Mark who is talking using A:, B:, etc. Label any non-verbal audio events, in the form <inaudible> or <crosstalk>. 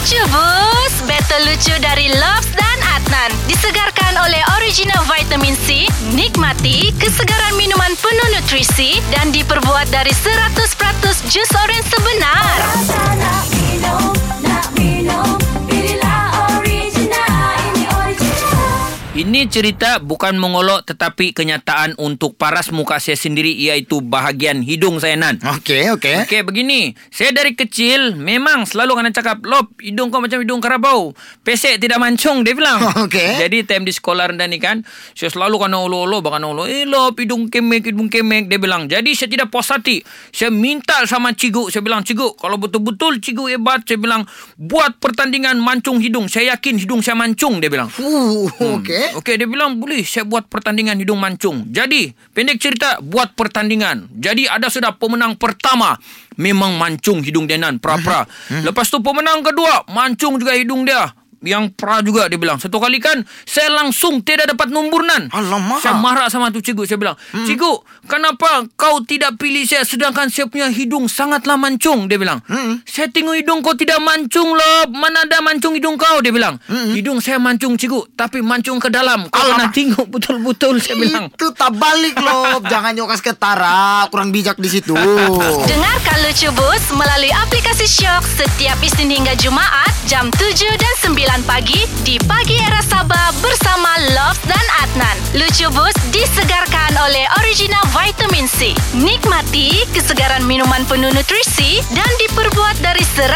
A: Lucu bus Battle lucu dari Lobs dan Adnan. Disegarkan oleh original vitamin C Nikmati kesegaran minuman penuh nutrisi Dan diperbuat dari 100% jus oren sebenar.
B: Rasa
C: Ini cerita bukan mengolok tetapi kenyataan untuk paras muka saya sendiri iaitu bahagian hidung saya Nan.
D: Okey, okey.
C: Okey begini. Saya dari kecil Memang selalu kena cakap Lop hidung kau macam hidung karabau. Pesek tidak mancung Dia bilang. <laughs>
D: Okey.
C: Jadi time di sekolah rendah ni kan Saya selalu kena ulu-ulu Bahkan ulu Eh Lop hidung kemek Hidung kemek Dia bilang. Jadi saya tidak puas hati. Saya minta sama cikgu Saya bilang Cikgu kalau betul-betul cikgu hebat Saya bilang Buat pertandingan mancung hidung. Saya yakin hidung saya mancung Dia bilang.
D: Uh, okey.
C: Okey, dia bilang boleh saya buat pertandingan hidung mancung. Jadi, pendek cerita, buat pertandingan. Jadi, ada sudah pemenang pertama. Memang mancung hidung dia Nan, pra-pra. Lepas tu pemenang kedua, mancung juga hidung dia. Yang pra juga dia bilang. Satu kali kan, saya langsung tidak dapat nombor Nan.
D: Alamak.
C: Saya marah sama tu cikgu. Saya bilang, cikgu, kenapa kau tidak pilih saya sedangkan saya punya hidung sangatlah mancung? Dia bilang, saya tengok hidung kau tidak mancung loh. Mana ada mancung hidung kau? Dia bilang, hidung saya mancung cikgu. Tapi mancung ke dalam. Kau
D: Alamak.
C: kena tengok betul-betul saya bilang.
D: Itu tak balik loh. Jangan nyokas ketara. Kurang bijak di situ. <laughs>
A: Dengarkan Lucu Bus melalui aplikasi Shock setiap Isnin hingga Jumaat jam 7 dan 9 pagi di Pagi Era Sabah bersama Lobs dan Adnan. Lucu Bus disegarkan oleh original vitamin C. Nikmati kesegaran minuman penuh nutrisi dan diperbuat dari 100%